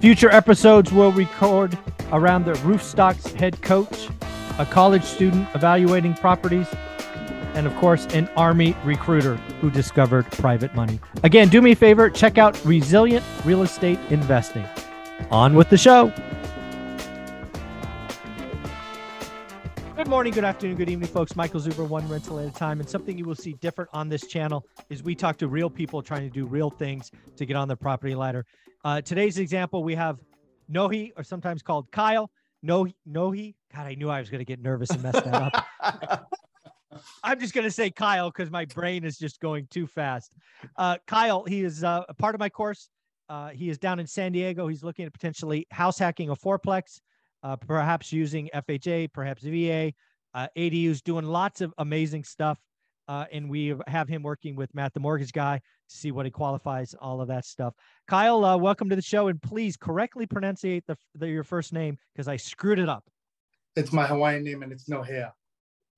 Future episodes will record around the Roofstock's head coach, a college student evaluating properties, and of course, an Army recruiter who discovered private money. Again, do me a favor, check out Resilient Real Estate Investing. On with the show. Good morning, good afternoon, good evening, folks. Michael Zuber, one rental at a time. And something you will see different on this channel is we talk to real people trying to do real things to get on the property ladder. Uh, today's example, we have Nohi, or sometimes called Kyle. No, Nohi. God, I knew I was going to get nervous and mess that up. I'm just going to say Kyle because my brain is just going too fast. Uh, Kyle, he is uh, a part of my course. Uh, he is down in San Diego. He's looking at potentially house hacking a fourplex, uh, perhaps using FHA, perhaps VA, uh, ADUs, doing lots of amazing stuff. Uh, and we have him working with Matt, the mortgage guy, to see what he qualifies, all of that stuff. Kyle, uh, welcome to the show, and please correctly pronunciate the, the your first name because I screwed it up. It's my Hawaiian name, and it's Nohea.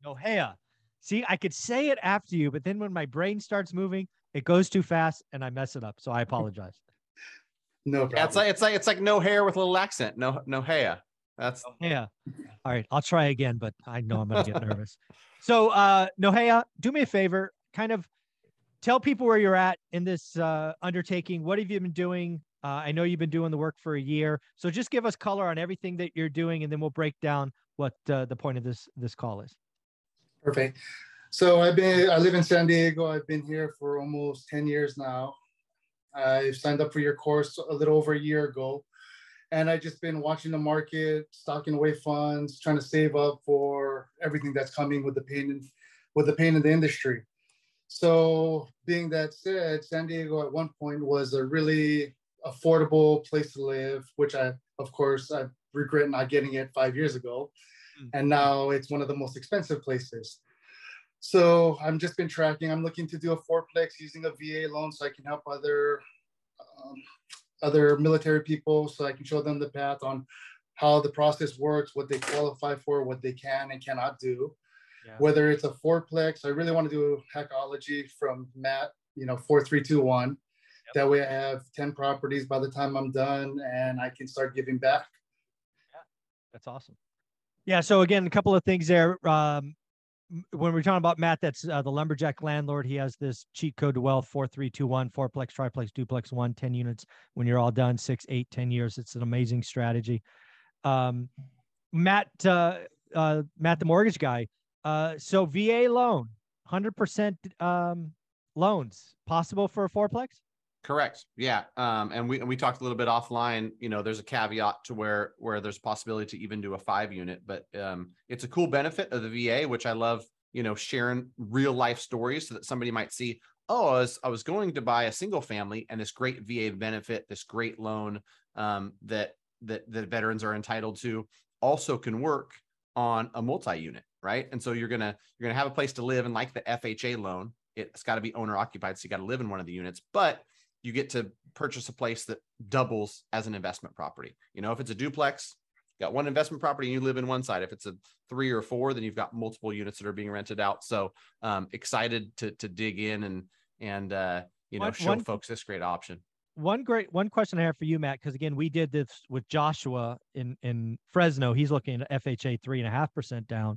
Nohea. See, I could say it after you, but then when my brain starts moving, it goes too fast, and I mess it up. So I apologize. no problem. Yeah, it's like it's like it's like no hair with a little accent. No no hair. That's Yeah. All right, I'll try again, but I know I'm going to get nervous. So, uh, Nohea, do me a favor, kind of tell people where you're at in this uh, undertaking. What have you been doing? Uh, I know you've been doing the work for a year, so just give us color on everything that you're doing, and then we'll break down what uh, the point of this this call is. Perfect. So I've been I live in San Diego. I've been here for almost 10 years now. I signed up for your course a little over a year ago. And I just been watching the market, stocking away funds, trying to save up for everything that's coming with the pain in, with the pain in the industry. So being that said, San Diego at one point was a really affordable place to live, which I of course I regret not getting it five years ago and now it's one of the most expensive places. So I'm just been tracking. I'm looking to do a fourplex using a VA loan so I can help other um, other military people so I can show them the path on how the process works, what they qualify for, what they can and cannot do. Yeah. Whether it's a fourplex, I really want to do a hackology from Matt, you know, four, three, two, one. Yep. That way I have 10 properties by the time I'm done and I can start giving back. Yeah, that's awesome. Yeah. So again, a couple of things there. Um, when we're talking about Matt, that's uh, the lumberjack landlord. He has this cheat code to wealth four three two one fourplex, triplex, duplex, one, 10 units. When you're all done, six, eight, 10 years. It's an amazing strategy. Um, Matt, uh, uh, Matt, the mortgage guy. Uh, so VA loan, hundred percent um, loans possible for a fourplex. Correct. Yeah. Um, and we and we talked a little bit offline. You know, there's a caveat to where where there's possibility to even do a five unit, but um, it's a cool benefit of the VA, which I love. You know, sharing real life stories so that somebody might see. Oh, I was I was going to buy a single family and this great VA benefit, this great loan um, that that that veterans are entitled to, also can work on a multi unit, right? And so you're gonna you're gonna have a place to live, and like the FHA loan, it's got to be owner occupied, so you got to live in one of the units, but you get to purchase a place that doubles as an investment property. You know, if it's a duplex, got one investment property and you live in one side. If it's a three or four, then you've got multiple units that are being rented out. So um, excited to to dig in and and uh, you know one, show one, folks this great option. One great one question I have for you, Matt, because again we did this with Joshua in in Fresno. He's looking at FHA three and a half percent down.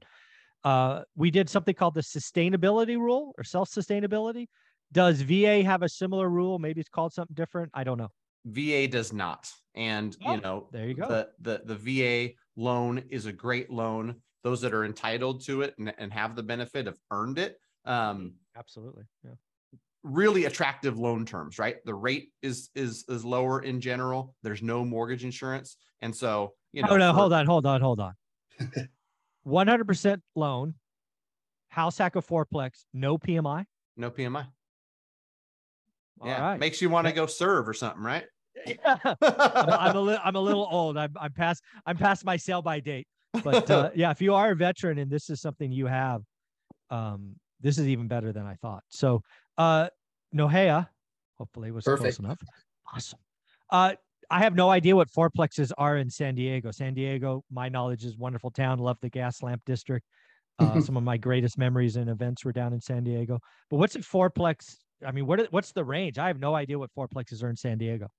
Uh, we did something called the sustainability rule or self sustainability. Does VA have a similar rule? Maybe it's called something different. I don't know. VA does not. And oh, you know, there you go. The, the the VA loan is a great loan. Those that are entitled to it and, and have the benefit have earned it. Um, Absolutely. Yeah. Really attractive loan terms, right? The rate is is is lower in general. There's no mortgage insurance, and so you know. Oh no! For, hold on! Hold on! Hold on. One hundred percent loan, house hack of fourplex, no PMI. No PMI yeah, makes you want to go serve or something, right? Yeah. I'm, I'm a little I'm a little old. I'm I'm past I'm past my sell by date. But uh, yeah, if you are a veteran and this is something you have, um, this is even better than I thought. So uh Nohea, hopefully was Perfect. close enough. Awesome. Uh I have no idea what fourplexes are in San Diego. San Diego, my knowledge is wonderful town. Love the gas lamp district. Uh, some of my greatest memories and events were down in San Diego. But what's a fourplex? I mean, what what's the range? I have no idea what fourplexes are in San Diego.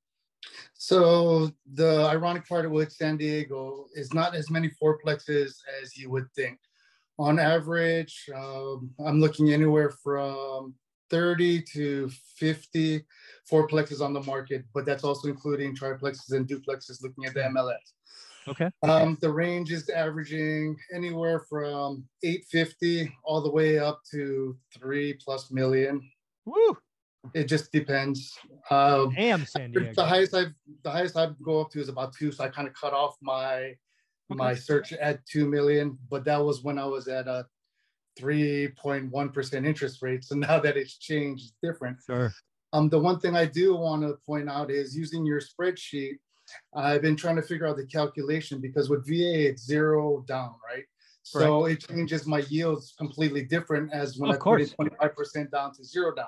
So the ironic part with San Diego is not as many fourplexes as you would think. On average, um, I'm looking anywhere from 30 to 50 fourplexes on the market, but that's also including triplexes and duplexes looking at the MLS. Okay. Um, the range is averaging anywhere from 850 all the way up to three plus million. Woo! It just depends. Um, Damn, San Diego. the highest I've the highest I've go up to is about two. So I kind of cut off my my search at two million, but that was when I was at a 3.1% interest rate. So now that it's changed, it's different. Sure. Um, the one thing I do want to point out is using your spreadsheet. I've been trying to figure out the calculation because with VA it's zero down, right? So it changes my yields completely different as when Of I course. put it 25% down to zero down.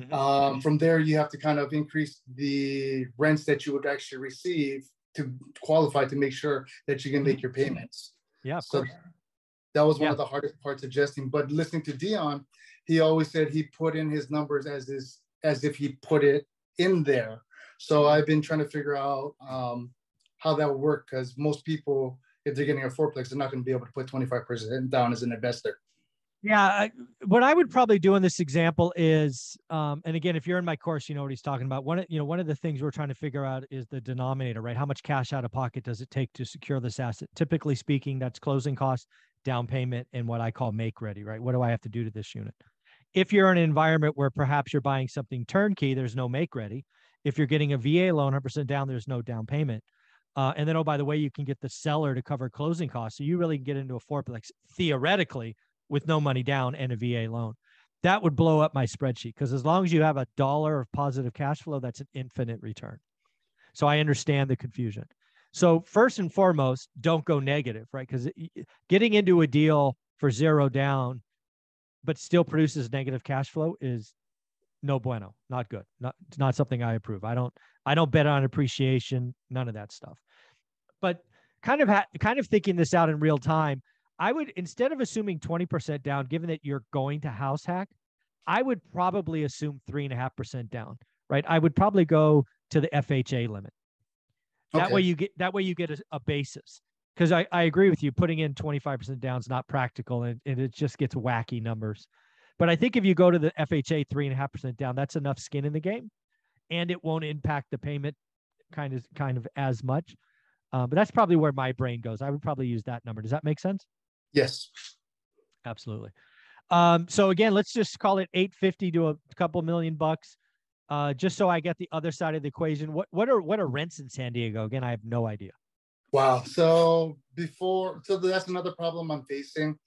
Mhm. Um, from there, you have to kind of increase the rents that you would actually receive to qualify to make sure that you can make your payments. Yeah. Of So course. that was one Yeah. of the hardest parts adjusting. But listening to Dion, he always said he put in his numbers as is as if he put it in there. So I've been trying to figure out um, how that would work because most people, if they're getting a fourplex, they're not going to be able to put 25% down as an investor. Yeah, I, what I would probably do in this example is, um, and again, if you're in my course, you know what he's talking about. One, you know, one of the things we're trying to figure out is the denominator, right? How much cash out of pocket does it take to secure this asset? Typically speaking, that's closing costs, down payment, and what I call make ready, right? What do I have to do to this unit? If you're in an environment where perhaps you're buying something turnkey, there's no make ready. If you're getting a VA loan, 100% down, there's no down payment. Uh, and then, oh, by the way, you can get the seller to cover closing costs. So you really can get into a fourplex theoretically with no money down and a VA loan. That would blow up my spreadsheet because as long as you have a dollar of positive cash flow, that's an infinite return. So I understand the confusion. So first and foremost, don't go negative, right? Because getting into a deal for zero down, but still produces negative cash flow is no bueno, not good, not not something I approve. I don't I don't bet on appreciation, none of that stuff. But kind of ha- kind of thinking this out in real time, I would instead of assuming 20% down, given that you're going to house hack, I would probably assume three and a half percent down, right? I would probably go to the FHA limit. That way you get that way you get a, a basis. Because I, I agree with you, putting in 25% down is not practical and, and it just gets wacky numbers. But I think if you go to the FHA three and a half percent down, that's enough skin in the game, and it won't impact the payment kind of kind of as much. Um, but that's probably where my brain goes. I would probably use that number. Does that make sense? Yes. Absolutely. Um, so again, let's just call it 850 to a couple million bucks. Uh, just so I get the other side of the equation. What what are what are rents in San Diego? Again, I have no idea. Wow. So before, so that's another problem I'm facing.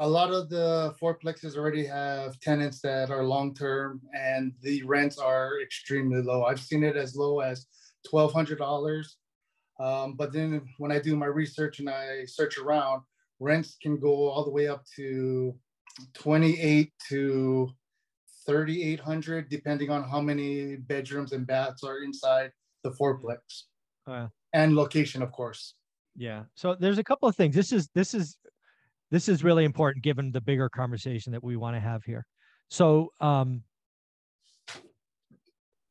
A lot of the fourplexes already have tenants that are long term, and the rents are extremely low. I've seen it as low as twelve hundred dollars. Um, but then when I do my research and I search around, rents can go all the way up to twenty eight to thirty eight hundred, depending on how many bedrooms and baths are inside the fourplex Uh, and location, of course. Yeah. So there's a couple of things. This is this is this is really important given the bigger conversation that we want to have here. So um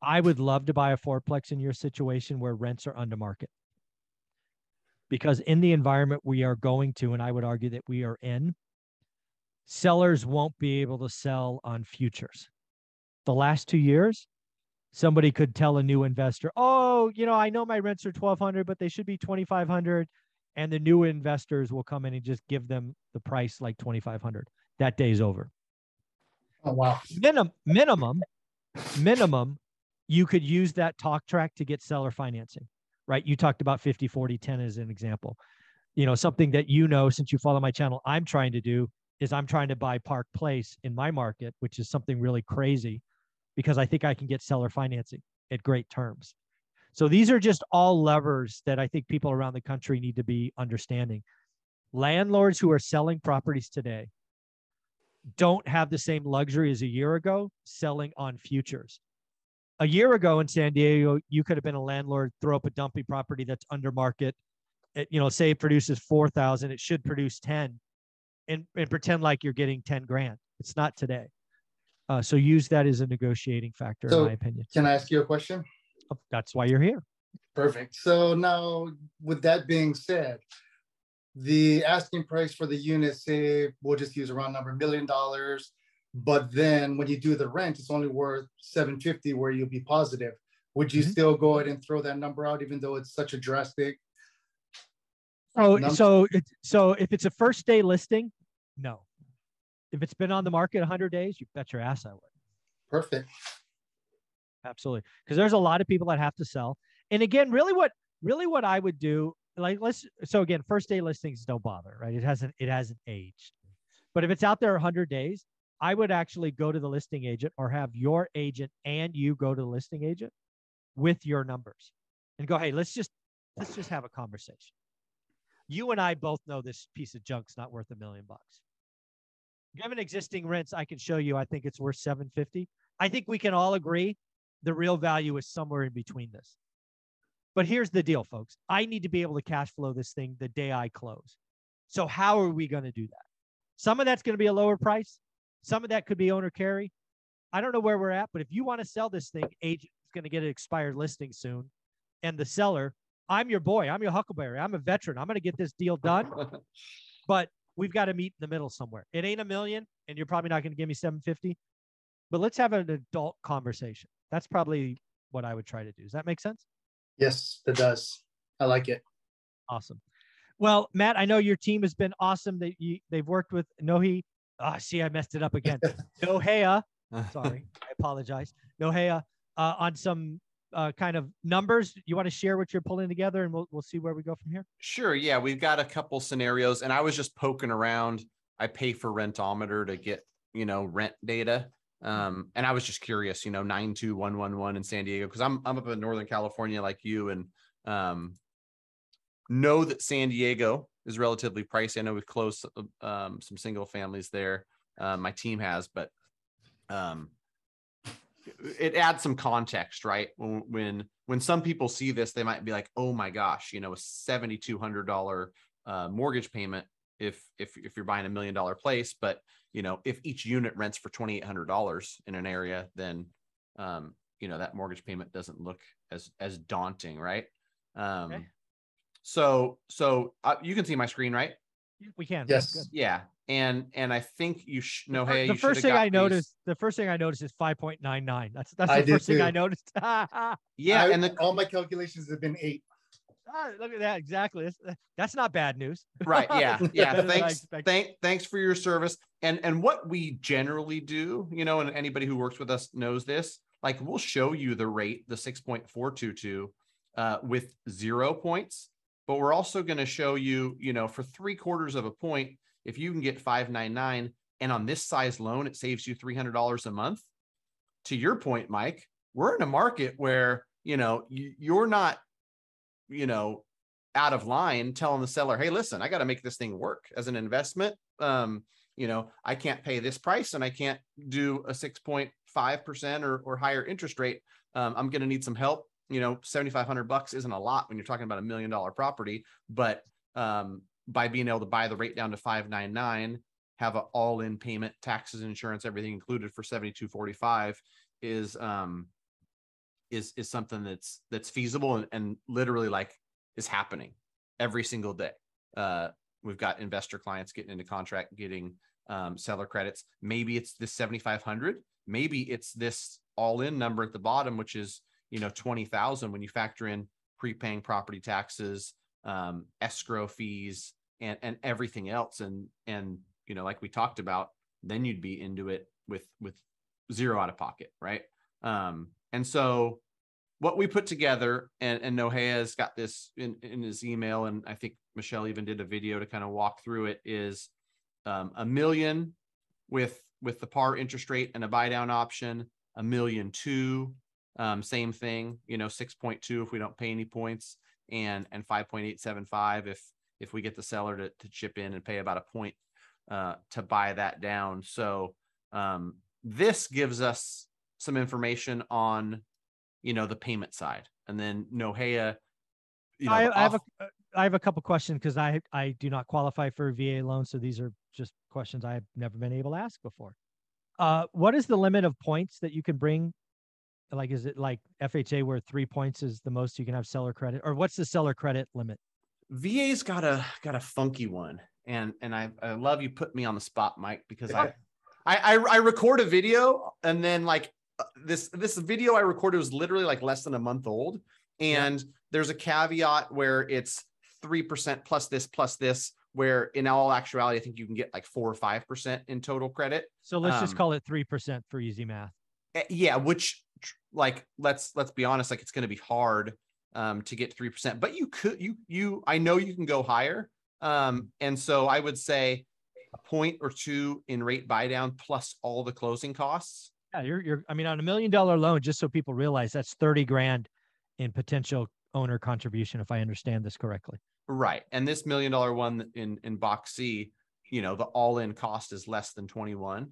I would love to buy a fourplex in your situation where rents are under market. Because in the environment we are going to, and I would argue that we are in, sellers won't be able to sell on futures. The last two years, somebody could tell a new investor, "Oh, you know, I know my rents are 1200, but they should be 2500." And the new investors will come in and just give them the price like 2500. That day's over. Oh wow. Minimum minimum minimum you could use that talk track to get seller financing. Right? You talked about 50 40 10 as an example. You know, something that you know since you follow my channel, I'm trying to do is I'm trying to buy Park Place in my market, which is something really crazy because I think I can get seller financing at great terms. So these are just all levers that I think people around the country need to be understanding. Landlords who are selling properties today don't have the same luxury as a year ago selling on futures. A year ago in San Diego, you could have been a landlord, throw up a dumpy property that's under market. It, you know, say it produces 4,000, it should produce 10 and, and pretend like you're getting 10 grand. It's not today. Uh, so use that as a negotiating factor, So- in my opinion. Can I ask you a question? That's why you're here. Perfect. So now, with that being said, the asking price for the unit, say, we'll just use a round number, million dollars. But then when you do the rent, it's only worth seven fifty, where you'll be positive. Would you Mhm. still go ahead and throw that number out, even though it's such a drastic? Oh, Num- so, it, so if it's a first day listing, no. If it's been on the market 100 days, you bet your ass I would. Perfect. Absolutely. Because there's a lot of people that have to sell. And again, really what really what I would do, like let's so again, first day listings don't bother, right? It hasn't it hasn't aged. But if it's out there 100 days, I would actually go to the listing agent or have your agent and you go to the listing agent with your numbers and go, hey, let's just let's just have a conversation. You and I both know this piece of junk's not worth a million bucks. Given existing rents, I can show you I think it's worth 750. I think we can all agree the real value is somewhere in between this. But here's the deal, folks. I need to be able to cash flow this thing the day I close. So how are we going to do that? Some of that's going to be a lower price. Some of that could be owner carry. I don't know where we're at, but if you want to sell this thing, agent is going to get an expired listing soon. And the seller, I'm your boy. I'm your huckleberry. I'm a veteran. I'm going to get this deal done. But we've got to meet in the middle somewhere. It ain't a million, and you're probably not going to give me 750. But let's have an adult conversation. That's probably what I would try to do. Does that make sense? Yes, it does. I like it. Awesome. Well, Matt, I know your team has been awesome. That you they've worked with Nohi. Ah, see, I messed it up again. Nohea. Sorry, I apologize. Nohea uh, on some uh, kind of numbers. You want to share what you're pulling together, and we'll we'll see where we go from here. Sure. Yeah, we've got a couple scenarios, and I was just poking around. I pay for Rentometer to get you know rent data, um, and I was just curious. You know, nine two one one one in San Diego because I'm I'm up in Northern California like you, and um, know that San Diego is relatively pricey. I know we've closed um, some single families there. Uh, my team has, but um, it adds some context, right? When when when some people see this, they might be like, "Oh my gosh, you know, a seventy two hundred dollar uh, mortgage payment if if if you're buying a million dollar place." But you know, if each unit rents for twenty eight hundred dollars in an area, then um, you know that mortgage payment doesn't look as as daunting, right? Um, Okay. So so uh, you can see my screen, right? We can. Yes. Good. Yeah, and and I think you sh- know. Hey, the you first thing got I these- noticed, the first thing I noticed is 5.99. That's that's the did first thing I noticed. ah, Yeah, I- and the all my calculations have been eight. Look at that. Exactly. That's, that's not bad news. right yeah yeah Better than I thanks thank thanks for your service and and what we generally do you know and anybody who works with us knows this like we'll show you the rate the 6.422 uh, with zero points but we're also going to show you you know for three quarters of a point if you can get 599 and on this size loan it saves you $300 a month to your point mike we're in a market where you know you, you're not you know out of line telling the seller hey listen i got to make this thing work as an investment. Um you know i can't pay this price and i can't do a 6.5% or, or higher interest rate. Um, i'm going to need some help. You know 7500 bucks isn't a lot when you're talking about a million dollar property but um, by being able to buy the rate down to 599 have an all-in payment taxes insurance everything included for 7245 is um is is something that's that's feasible and, and literally like is happening every single day. Uh, we've got investor clients getting into contract, getting um, seller credits. Maybe it's this 7,500. Maybe it's this all in number at the bottom, which is, you know, 20,000 when you factor in prepaying property taxes, um, escrow fees and, and everything else. And, and, you know, like we talked about, then you'd be into it with, with zero out of pocket. Right. Um, and so what we put together, and, and Nohea has got this in, in his email, and I think Michelle even did a video to kind of walk through it, is um, a million with with the par interest rate and a buy down option, a million two um, same thing, you know, 6.2 if we don't pay any points and, and 5.875 if, if we get the seller to, to chip in and pay about a point uh, to buy that down. So um, this gives us some information on, you know, the payment side. And then Nohea, you know, I, the I have a I have a couple questions because I I do not qualify for a VA loan, so these are just questions I've never been able to ask before. Uh, what is the limit of points that you can bring? Like, is it like FHA where three points is the most you can have seller credit, or what's the seller credit limit? VA's got a got a funky one, and and I I love you put me on the spot, Mike, because I I I, I record a video and then like this this video I recorded was literally like less than a month old, and there's a caveat where it's three percent plus this plus this, where in all actuality I think you can get like four or five percent in total credit. So let's just Um, call it three percent for easy math. Eh, yeah which like let's let's be honest like it's going to be hard um to get 3% but you could you you i know you can go higher um and so i would say a point or two in rate buy down plus all the closing costs Yeah, you're you're. I mean, on a million dollar loan, just so people realize that's thirty grand in potential owner contribution, if I understand this correctly. right and this million dollar one in in box c you know the all in cost is less than 21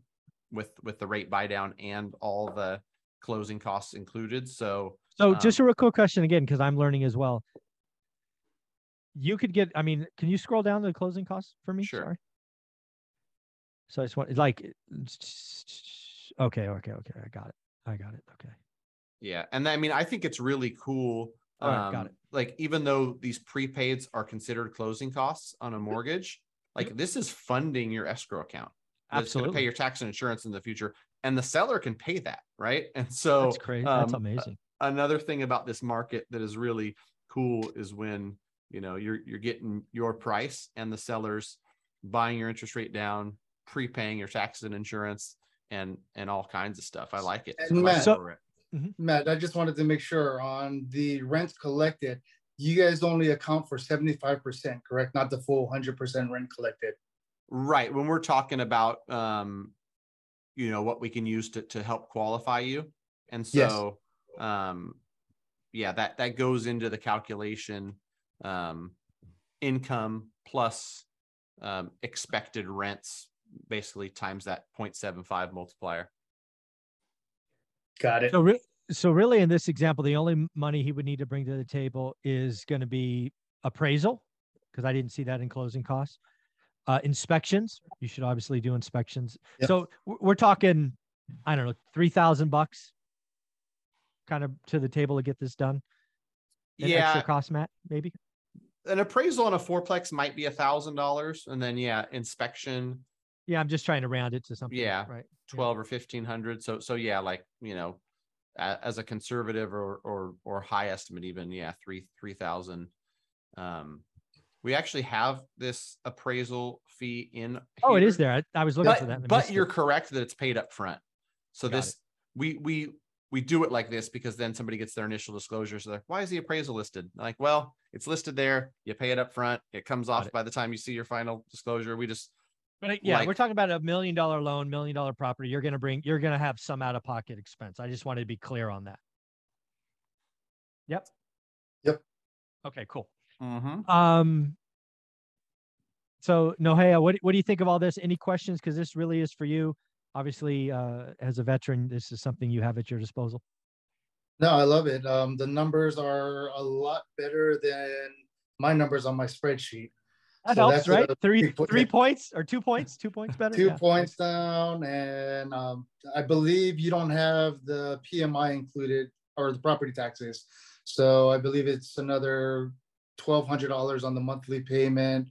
with with the rate buy down and all the closing costs included so So Um, just a real quick question again, because I'm learning as well. You could get, I mean, can you scroll down to the closing costs for me? Sure. Sorry. So I just want like, okay, okay, okay. I got it. I got it. Okay. Yeah, and I mean, I think it's really cool. All right, got um, it. Like, even though these prepaids are considered closing costs on a mortgage, like this is funding your escrow account. To pay your tax and insurance in the future, and the seller can pay that, right? And so That's crazy. That's um, amazing. another thing about this market that is really cool is when you know you're you're getting your price and the sellers buying your interest rate down, prepaying your taxes and insurance, and and all kinds of stuff. I like it. And Matt- So- for it. Matt, I just wanted to make sure on the rent collected, you guys only account for seventy-five percent, correct? Not the full hundred percent rent collected. Right. When we're talking about, um, you know, what we can use to, to help qualify you. And Yes. so, um, yeah, that, that goes into the calculation, um, income plus, um, expected rents, basically times that 0.75 multiplier. Got it. So, re- so really in this example, the only money he would need to bring to the table is going to be appraisal, because I didn't see that in closing costs. Uh, inspections, you should obviously do inspections. Yep. So we're talking, I don't know, three thousand bucks, kind of to the table to get this done. An Yeah. extra cost, Matt, maybe. An appraisal on a fourplex might be a thousand dollars. And then, yeah, inspection, Yeah, I'm just trying to round it to something. Yeah. Right. Yeah. 12 or 1500 so so yeah like you know as a conservative or or or high estimate even yeah three three thousand um we actually have this appraisal fee in Oh, it is there. I, I was looking for that. but but missed it. you're correct that it's paid up front so Got this we we we do it like this because then somebody gets their initial disclosure so they're like why is the appraisal listed like well it's listed there you pay it up front it comes off it. by the time you see your final disclosure we just But uh, yeah, we're talking about a million dollar loan, million dollar property. You're gonna bring, you're gonna have some out of pocket expense. I just wanted to be clear on that. Yep. Yep. Okay, cool. Mhm. Um. So Nohea, what what do you think of all this? Any questions? Because this really is for you. Obviously, uh, as a veteran, this is something you have at your disposal. No, I love it. Um, the numbers are a lot better than my numbers on my spreadsheet. That So helps, that's right? Three three yeah. points or two points? Two points better. Two Yeah. points down, and um, I believe you don't have the PMI included or the property taxes. So I believe it's another twelve hundred dollars on the monthly payment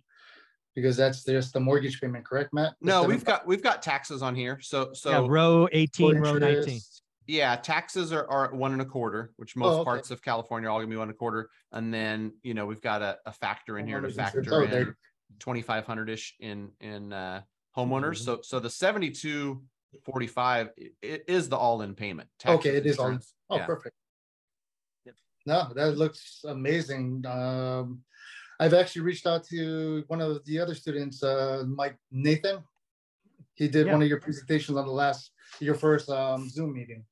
because that's just the mortgage payment, correct, Matt? no we've got we've got taxes on here so so yeah, row eighteen, row nineteen. Interest. Yeah, taxes are, are at one and a quarter, which most okay. parts of California are all gonna be one and a quarter. And then, you know, we've got a, a factor in here to Homeowners insurance. factor Oh, in twenty-five hundred-ish in, in, uh, homeowners. Mhm. So, so the seventy-two forty-five, it is the all-in payment. Okay, taxes, it is all- insurance. Oh, Yeah. perfect. Yep. No, that looks amazing. Um, I've actually reached out to one of the other students, uh, Mike Nathan. He did Yeah. one of your presentations on the last, your first um, Zoom meeting.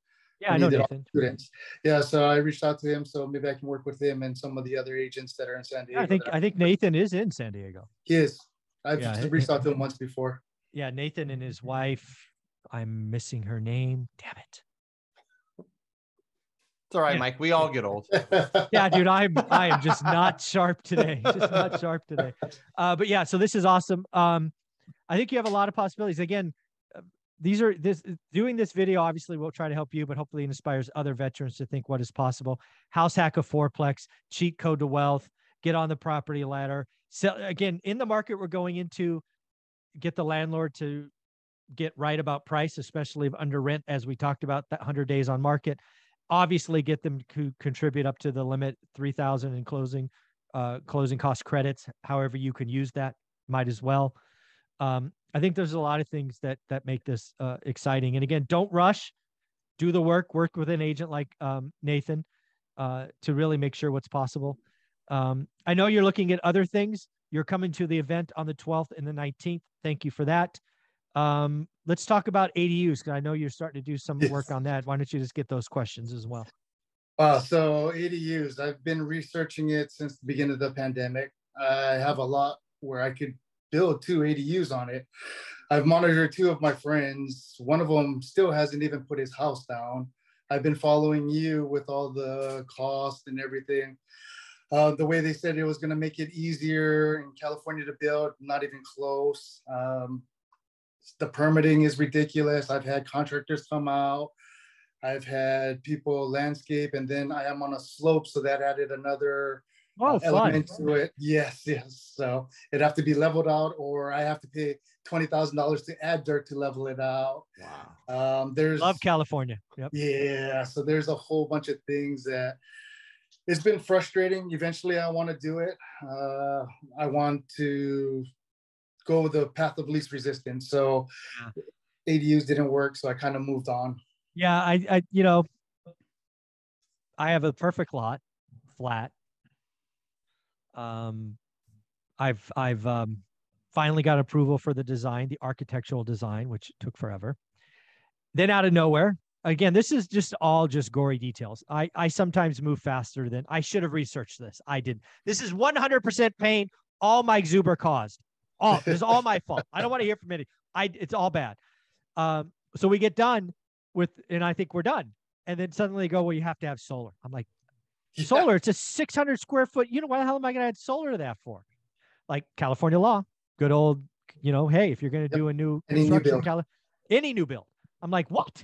Yeah, I know he did all Nathan. students. Yeah, so I reached out to him, so maybe I can work with him and some of the other agents that are in San Diego. Yeah, I think I think Nathan is in San Diego. he is. I've Yeah, reached out to him once before. Yeah, Nathan and his wife. I'm missing her name. Damn it. It's all right, Yeah. Mike. We all get old. yeah, dude, I'm I am just not sharp today. Just not sharp today. Uh, but yeah, so this is awesome. Um, I think you have a lot of possibilities. Again, these are this doing this video obviously will try to help you, but hopefully inspires other veterans to think what is possible. House hack a fourplex, cheat code to wealth, get on the property ladder. So again, in the market we're going into, get the landlord to get right about price, especially under rent, as we talked about that 100 days on market obviously get them to contribute up to the limit 3000 in closing uh closing cost credits however you can use that might as well um i think there's a lot of things that that make this uh exciting. And again don't rush. Do the work. Work with an agent like um nathan uh to really make sure what's possible. Um i know you're looking at other things. You're coming to the event on the 12th and the 19th thank you for that. Um, let's talk about ADUs because I know you're starting to do some work on that. Why don't you just get those questions as well? Wow, so ADUs, I've been researching it since the beginning of the pandemic. I have a lot where I could build two ADUs on it. I've monitored two of my friends. One of them still hasn't even put his house down. I've been following you with all the cost and everything. Uh, the way they said it was going to make it easier in California to build, not even close. Um, the permitting is ridiculous. I've had contractors come out. I've had people landscape, and then I am on a slope, so that added another Oh, uh, element to it. Yes, yes. So it'd have to be leveled out, or I have to pay twenty thousand dollars to add dirt to level it out. Wow. Um, there's Love California. Yep. yeah, so there's a whole bunch of things that it's been frustrating. Eventually, I want to do it. Uh, I want to go the path of least resistance. So ADUs didn't work, so I kind of moved on. Yeah, I, I, you know, I have a perfect lot, flat. Um, I've, I've, um, finally got approval for the design, the architectural design, which took forever. Then out of nowhere, again, this is just all just gory details. I, I sometimes move faster than I should have researched this. I did. This is 100% pain. All Mike Zuber caused. All this is all my fault. I don't want to hear from any. I it's all bad. Um, so we get done with, and I think we're done. And then suddenly go, well, you have to have solar. I'm like, Yeah. solar. It's a 600 square foot. You know, why the hell am I going to add solar to that for? Like California law, good old, you know, hey, if you're going to Yep. do a new Any new construction, build. Cali- any new build, I'm like, what?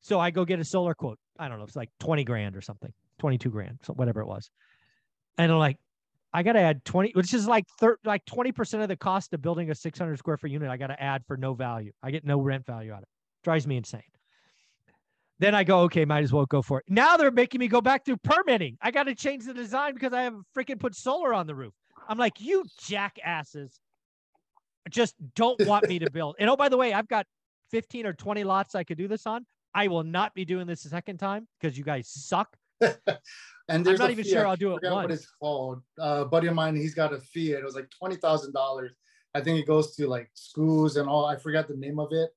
So I go get a solar quote. I don't know, it's like 20 grand or something, 22 grand, so whatever it was. And I'm like, I got to add 20, which is like thir- like 20% of the cost of building a 600 square foot unit. I got to add for no value. I get no rent value out of it. Drives me insane. Then I go, okay, might as well go for it. Now they're making me go back through permitting. I got to change the design because I have freaking put solar on the roof. I'm like, you jackasses just don't want me to build. And oh, by the way, I've got 15 or 20 lots I could do this on. I will not be doing this a second time because you guys suck. and there's not even fee, sure I'll do it forgot What once. it's called? Uh, a buddy of mine, he's got a fee. It was like twenty thousand dollars. I think it goes to like schools and all. I forgot the name of it.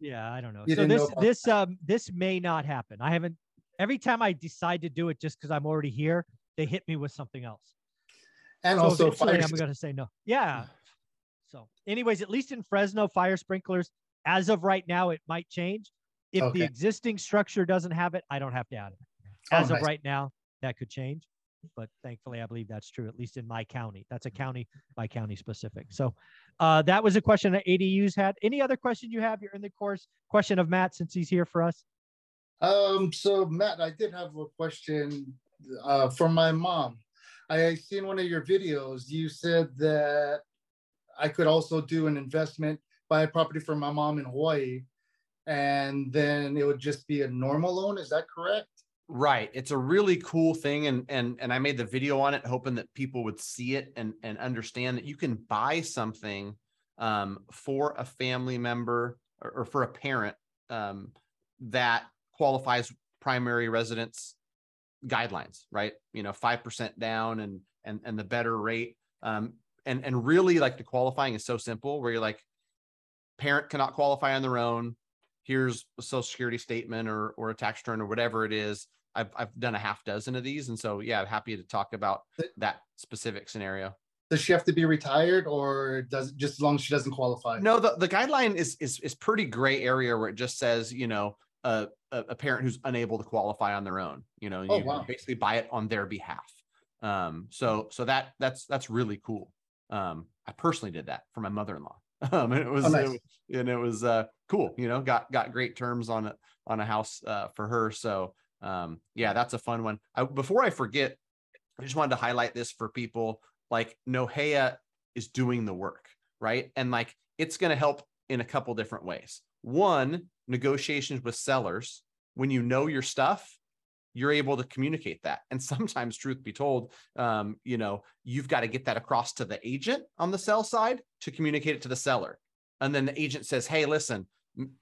Yeah, I don't know. You so didn't know this this um this may not happen. I haven't every time I decide to do it just because I'm already here, they hit me with something else. And so also fire. I'm gonna say no. Yeah. So anyways, at least in Fresno, fire sprinklers, as of right now, it might change. If the existing structure doesn't have it, I don't have to add it. Oh, As of nice. right now, that could change. But thankfully, I believe that's true, at least in my county. That's a county by county specific. So uh, that was a question that ADUs had. Any other question you have? You're in the course. Question of Matt, since he's here for us. Um, so Matt, I did have a question uh, from my mom. I seen one of your videos. You said that I could also do an investment, buy a property for my mom in Hawaii, and then it would just be a normal loan. Is that correct? Right. It's a really cool thing. And and and I made the video on it hoping that people would see it and and understand that you can buy something um, for a family member or, or for a parent um, that qualifies primary residence guidelines, right? You know, five percent down and and and the better rate. Um, and and really like the qualifying is so simple where you're like, parent cannot qualify on their own here's a social security statement or or a tax return or whatever it is. I've I've done a half dozen of these, and so yeah, I'm happy to talk about that specific scenario. Does she have to be retired, or does just as long as she doesn't qualify? No, the, the guideline is is is pretty gray area where it just says you know a a parent who's unable to qualify on their own. You know, Oh, you wow. basically buy it on their behalf. Um, so so that that's that's really cool. Um, I personally did that for my mother-in-law. Um, and it was, Oh, nice. it was- and it was uh cool. You know, got got great terms on a on a house uh for her. So um, yeah, that's a fun one. I, before I forget, I just wanted to highlight this for people. Like Nohea is doing the work, right? And like it's going to help in a couple different ways. One, negotiations with sellers. When you know your stuff, you're able to communicate that. And sometimes, truth be told, um, you know, you've got to get that across to the agent on the sell side to communicate it to the seller. And then the agent says, Hey, listen,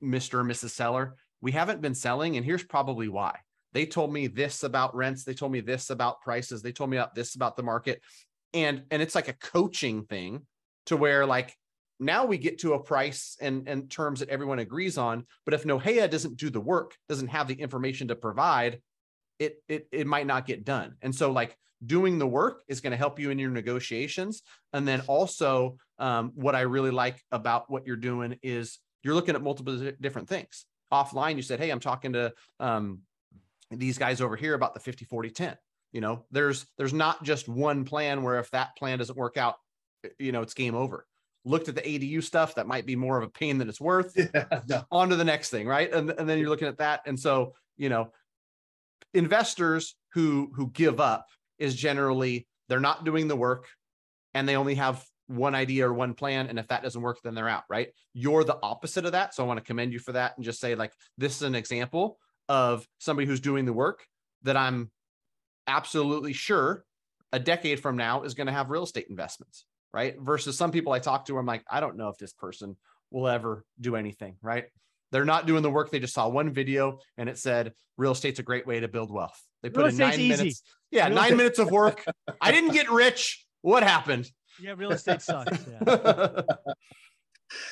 Mr. or Mrs. Seller, we haven't been selling, and here's probably why. They told me this about rents. They told me this about prices. They told me about this about the market. And and it's like a coaching thing to where like now we get to a price and and terms that everyone agrees on. But if Nohea doesn't do the work, doesn't have the information to provide, it it it might not get done. And so like doing the work is going to help you in your negotiations. And then also um, what I really like about what you're doing is you're looking at multiple different things. Offline, you said, Hey, I'm talking to um, these guys over here about the 50, 40, 10. You know, there's there's not just one plan where if that plan doesn't work out, you know, it's game over. Looked at the ADU stuff, that might be more of a pain than it's worth Yeah, no. on to the next thing, right? And, and then you're looking at that. And so, you know, investors who who give up is generally they're not doing the work and they only have one idea or one plan. And if that doesn't work, then they're out, right? You're the opposite of that. So I want to commend you for that and just say, like, this is an example of somebody who's doing the work that I'm absolutely sure a decade from now is going to have real estate investments, right? Versus some people I talk to, I'm like, I don't know if this person will ever do anything, right? They're not doing the work. They just saw one video and it said real estate's a great way to build wealth. They put Real in nine easy. minutes. Yeah, Real nine estate- minutes of work. I didn't get rich. What happened? Yeah, real estate sucks. Yeah.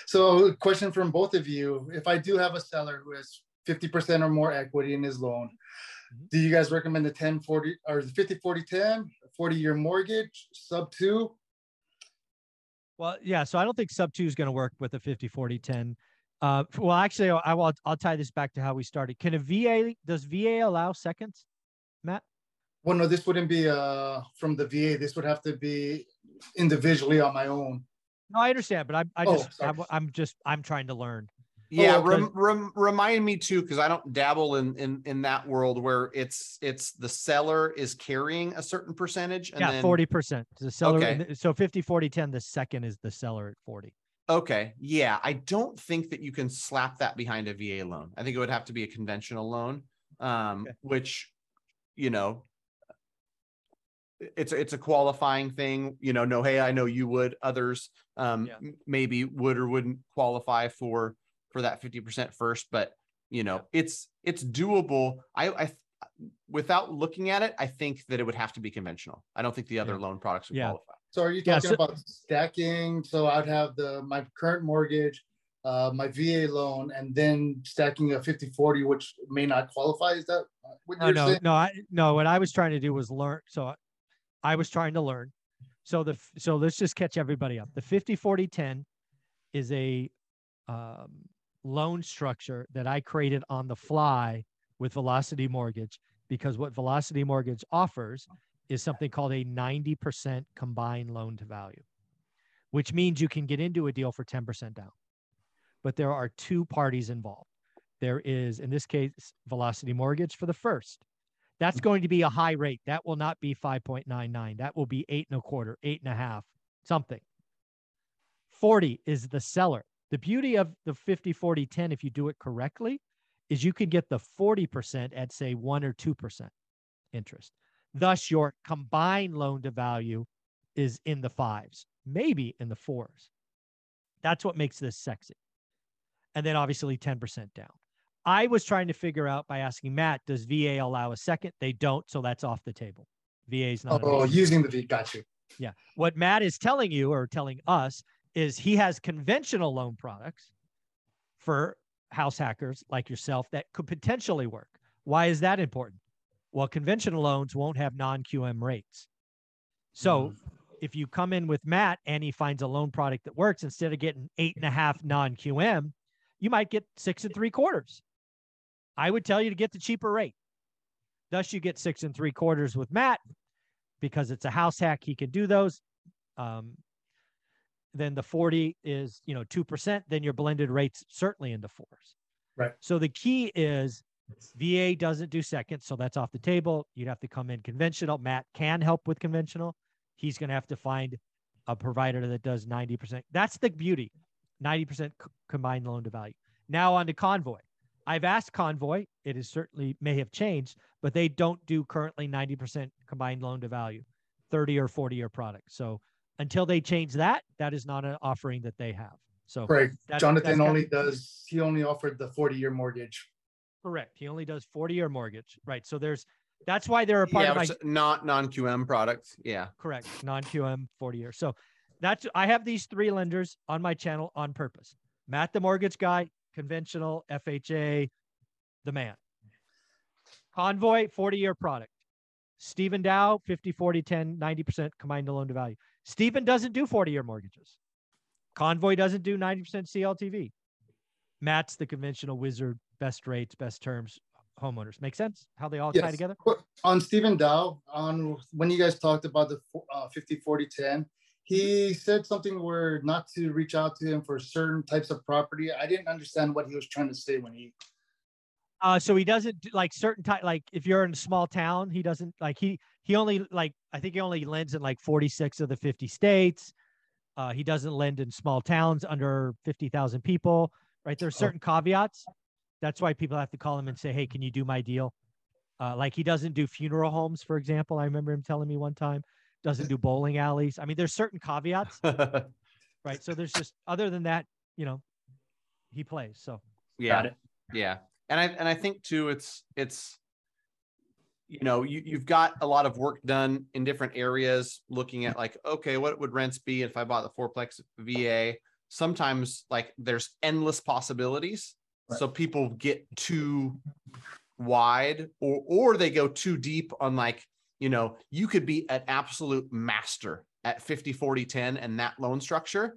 So, a question from both of you: If I do have a seller who has fifty percent or more equity in his loan, Mhm. do you guys recommend the 10 40 or the 50 40 10 40 year mortgage sub two? Well, yeah. So I don't think sub two is going to work with a 50, 40, 10. Uh, well, actually, I will. I'll tie this back to how we started. Can a VA does VA allow seconds, Matt? Well, no, this wouldn't be uh from the VA. This would have to be individually on my own. No, I understand, but I, I Oh, just, sorry. I'm, I'm just, I'm trying to learn. Yeah, okay. rem, rem, remind me too, because I don't dabble in in in that world where it's it's the seller is carrying a certain percentage. And yeah, then, forty percent. The seller. Okay. So 50, 40, 10. The second is the seller at forty. Okay. Yeah. I don't think that you can slap that behind a VA loan. I think it would have to be a conventional loan, um, Okay. which, you know, it's it's a qualifying thing. You know, no, hey, I know you would. Others um, Yeah. maybe would or wouldn't qualify for for that fifty percent first, but you know, it's it's doable. I I without looking at it, I think that it would have to be conventional. I don't think the other Yeah. loan products would Yeah. qualify. So, are you Yeah, talking so- about stacking? So, I'd have the my current mortgage, uh, my VA loan, and then stacking a 50 40, which may not qualify. Is that what No, you're no, saying? no. I no. What I was trying to do was learn. So I- I was trying to learn. So the so let's just catch everybody up. The 50, 40, 10 is a um, loan structure that I created on the fly with Velocity Mortgage because what Velocity Mortgage offers is something called a 90% combined loan to value, which means you can get into a deal for 10% down. But there are two parties involved. There is, in this case, Velocity Mortgage for the first. That's mm-hmm. going to be a high rate. That will not be 5.99. That will be eight and a quarter, eight and a half, something. 40 is the seller. The beauty of the 50, 40, 10, if you do it correctly, is you can get the 40% at say one or 2% interest. Thus, your combined loan to value is in the fives, maybe in the fours. That's what makes this sexy. And then obviously 10% down. I was trying to figure out by asking Matt, does VA allow a second? They don't, so that's off the table. VA's not. Oh, using the V. Got you. Yeah. What Matt is telling you or telling us is he has conventional loan products for house hackers like yourself that could potentially work. Why is that important? Well, conventional loans won't have non QM rates. So Mhm. if you come in with Matt and he finds a loan product that works, instead of getting eight and a half non QM, you might get six and three quarters. I would tell you to get the cheaper rate. Thus, you get six and three quarters with Matt because it's a house hack. He can do those. Um, then the 40 is, you know, 2%, then your blended rates certainly in the fours. Right. So the key is VA doesn't do second, so that's off the table. You'd have to come in conventional. Matt can help with conventional. He's going to have to find a provider that does 90%. That's the beauty 90% c- combined loan to value. Now on to Convoy. I've asked Convoy, it is certainly may have changed, but they don't do currently 90% combined loan to value, 30 or 40 year product. So until they change that, that is not an offering that they have. So Right. that's- Jonathan that's kind- only does, he only offered the 40 year mortgage. correct. He only does 40 year mortgage. Right. So there's that's why they're a part yeah, of my which is not non QM products. Yeah. correct non-qm 40 year. so that's i have these three lenders on my channel on purpose matt the mortgage guy conventional fha the man convoy 40 year product stephen dow 50 40 10 90% combined loan to value stephen doesn't do 40 year mortgages. Convoy doesn't do 90% cltv matt's the conventional wizard best rates best terms homeowners. Make sense how they all tie together? On Stephen Dow, on when you guys talked about the uh, 50 40 10, he said something where not to reach out to him for certain types of property. I didn't understand what he was trying to say when he Uh, so he doesn't do, like certain type. Like if you're in a small town, he doesn't like he he only like I think he only lends in like 46 of the 50 states. Uh, he doesn't lend in small towns under 50,000 people. Right? There's Oh. certain caveats. That's why people have to call him and say, "Hey, can you do my deal?" Uh, like he doesn't do funeral homes, for example. I remember him telling me one time. Doesn't do bowling alleys. I mean, there's certain caveats, right? So there's just other than that, you know, he plays. So yeah. it. Yeah. And I and I think too it's it's you know, you, you've got a lot of work done in different areas looking at like, okay, what would rents be if I bought the fourplex VA? Sometimes like there's endless possibilities. Right. So people get too wide or or they go too deep on like, you know, you could be an absolute master at 50, 40, 10 and that loan structure.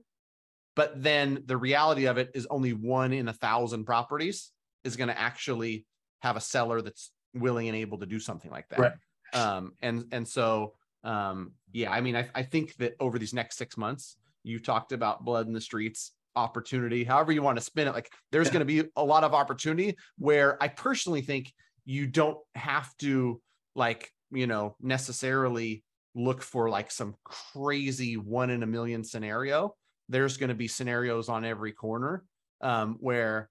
But then the reality of it is only one in a thousand properties is going to actually have a seller that's willing and able to do something like that. Right. Um, and and so um, yeah, I mean, I, I think that over these next six months, you talked about blood in the streets, opportunity, however you want to spin it. Like there's Yeah. going to be a lot of opportunity where I personally think you don't have to like, you know, necessarily look for like some crazy one in a million scenario. There's going to be scenarios on every corner um, where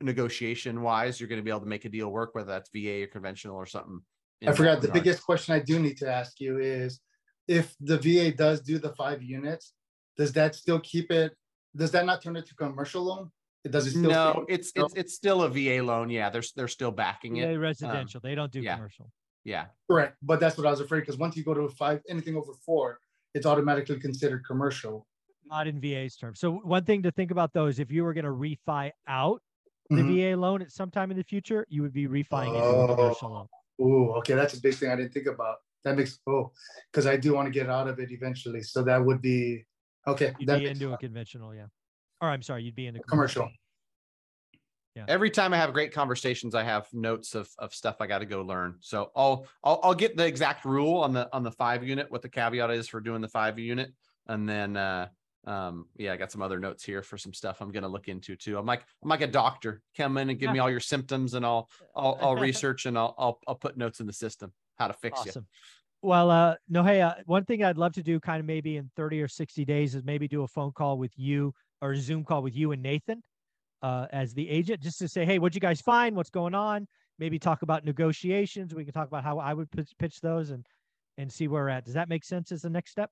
negotiation wise, you're going to be able to make a deal work, whether that's VA or conventional or something. I forgot the regard. biggest question I do need to ask you is if the VA does do the five units, does that still keep it? Does that not turn it to commercial loan? It does it still? No, it's it's it's still a VA loan. Yeah, they're they're still backing yeah, it. Um, residential. they don't do yeah. commercial. Yeah, Correct, but that's what I was afraid because once you go to five, anything over four, it's automatically considered commercial. not in VA's terms. So one thing to think about though is if you were going to refi out the Mhm. VA loan at some time in the future, you would be refining into Oh. a commercial loan. Ooh, okay, that's a big thing I didn't think about. That makes oh, because I do want to get out of it eventually. So that would be okay. You'd that be makes into a conventional, yeah. Or I'm sorry, you'd be into commercial. Commercial. Yeah. Every time I have great conversations, I have notes of of stuff I got to go learn. So I'll I'll I'll get the exact rule on the on the five unit, what the caveat is for doing the five unit, and then uh um yeah, I got some other notes here for some stuff I'm gonna look into too. I'm like I'm like a doctor. Come in and give me all your symptoms, and I'll I'll I'll research and I'll I'll I'll put notes in the system how to fix you. Awesome. Well, uh, Nohea, uh, one thing I'd love to do kind of maybe in 30 or 60 days is maybe do a phone call with you or a Zoom call with you and Nathan uh, as the agent, just to say, hey, what'd you guys find? What's going on? Maybe talk about negotiations. We can talk about how I would pitch, pitch those and and see where we're at. Does that make sense as the next step?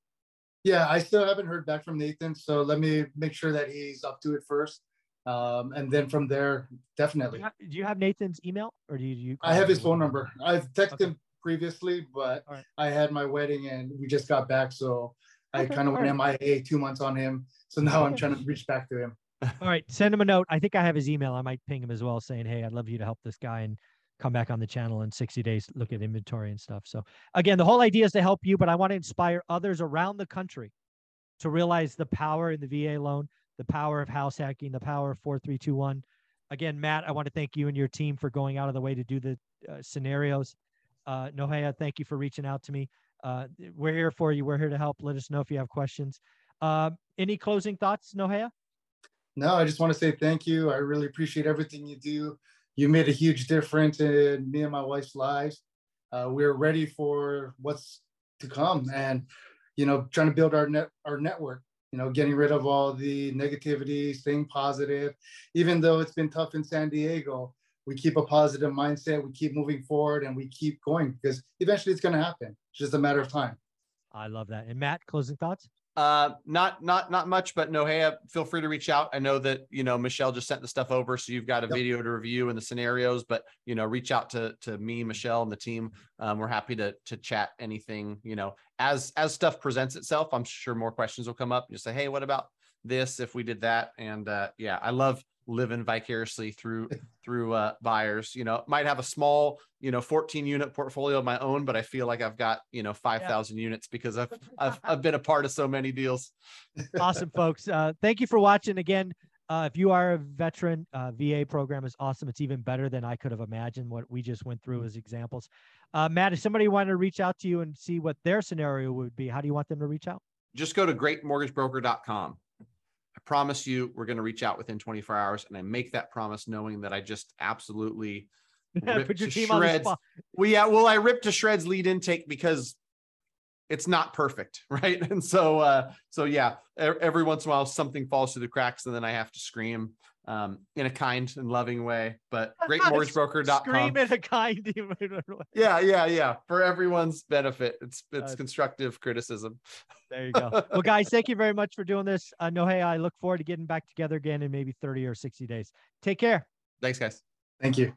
Yeah, I still haven't heard back from Nathan, so let me make sure that he's up to it first, um, and then from there, Do definitely. you have, do you have Nathan's email or do you? do you I have his phone number. I've texted Okay. him previously, but right. I had my wedding and we just got back, so I kind of went MIA two months on him. So now I'm trying to reach back to him. All right, send him a note. I think I have his email. I might ping him as well, saying, "Hey, I'd love you to help this guy and come back on the channel in 60 days, look at inventory and stuff." So again, the whole idea is to help you, but I want to inspire others around the country to realize the power in the VA loan, the power of house hacking, the power of 4321. Again, Matt, I want to thank you and your team for going out of the way to do the uh, scenarios. Uh, Nohea, thank you for reaching out to me. Uh, we're here for you. We're here to help. Let us know if you have questions. Uh, any closing thoughts, Nohea? No, I just want to say thank you. I really appreciate everything you do. You made a huge difference in me and my wife's lives. Uh, we're ready for what's to come, and you know, trying to build our net our network. You know, getting rid of all the negativity, staying positive. Even though it's been tough in San Diego, we keep a positive mindset. We keep moving forward, and we keep going because eventually it's going to happen. It's just a matter of time. I love that. And Matt, closing thoughts? Uh, not not not much, but Nohea, feel free to reach out. I know that you know Michelle just sent the stuff over, so you've got a yep. video to review and the scenarios. But you know, reach out to to me, Michelle, and the team. Um, we're happy to to chat anything. You know, as as stuff presents itself, I'm sure more questions will come up. Just say, hey, what about this? If we did that, and uh, yeah, I love living vicariously through through uh, buyers. You know, might have a small, you know, 14 unit portfolio of my own, but I feel like I've got you know 5,000 yeah. units because I've, I've I've been a part of so many deals. awesome, folks. Uh, thank you for watching again. Uh, if you are a veteran, uh, VA program is awesome. It's even better than I could have imagined. What we just went through as examples. Uh, Matt, if somebody wanted to reach out to you and see what their scenario would be, how do you want them to reach out? Just go to greatmortgagebroker.com I promise you we're going to reach out within 24 hours. And I make that promise knowing that I just absolutely put your team shreds. on the spot. Well, yeah, well, I ripped to shreds lead intake because it's not perfect, right? And so, uh, so yeah, every once in a while something falls through the cracks, and then I have to scream um, in a kind and loving way. But greatmortgagebroker.com. Scream in a kind. yeah, yeah, yeah. For everyone's benefit, it's it's uh, constructive criticism. There you go. well, guys, thank you very much for doing this. Uh, Nohea, I look forward to getting back together again in maybe 30 or 60 days. Take care. Thanks, guys. Thank you.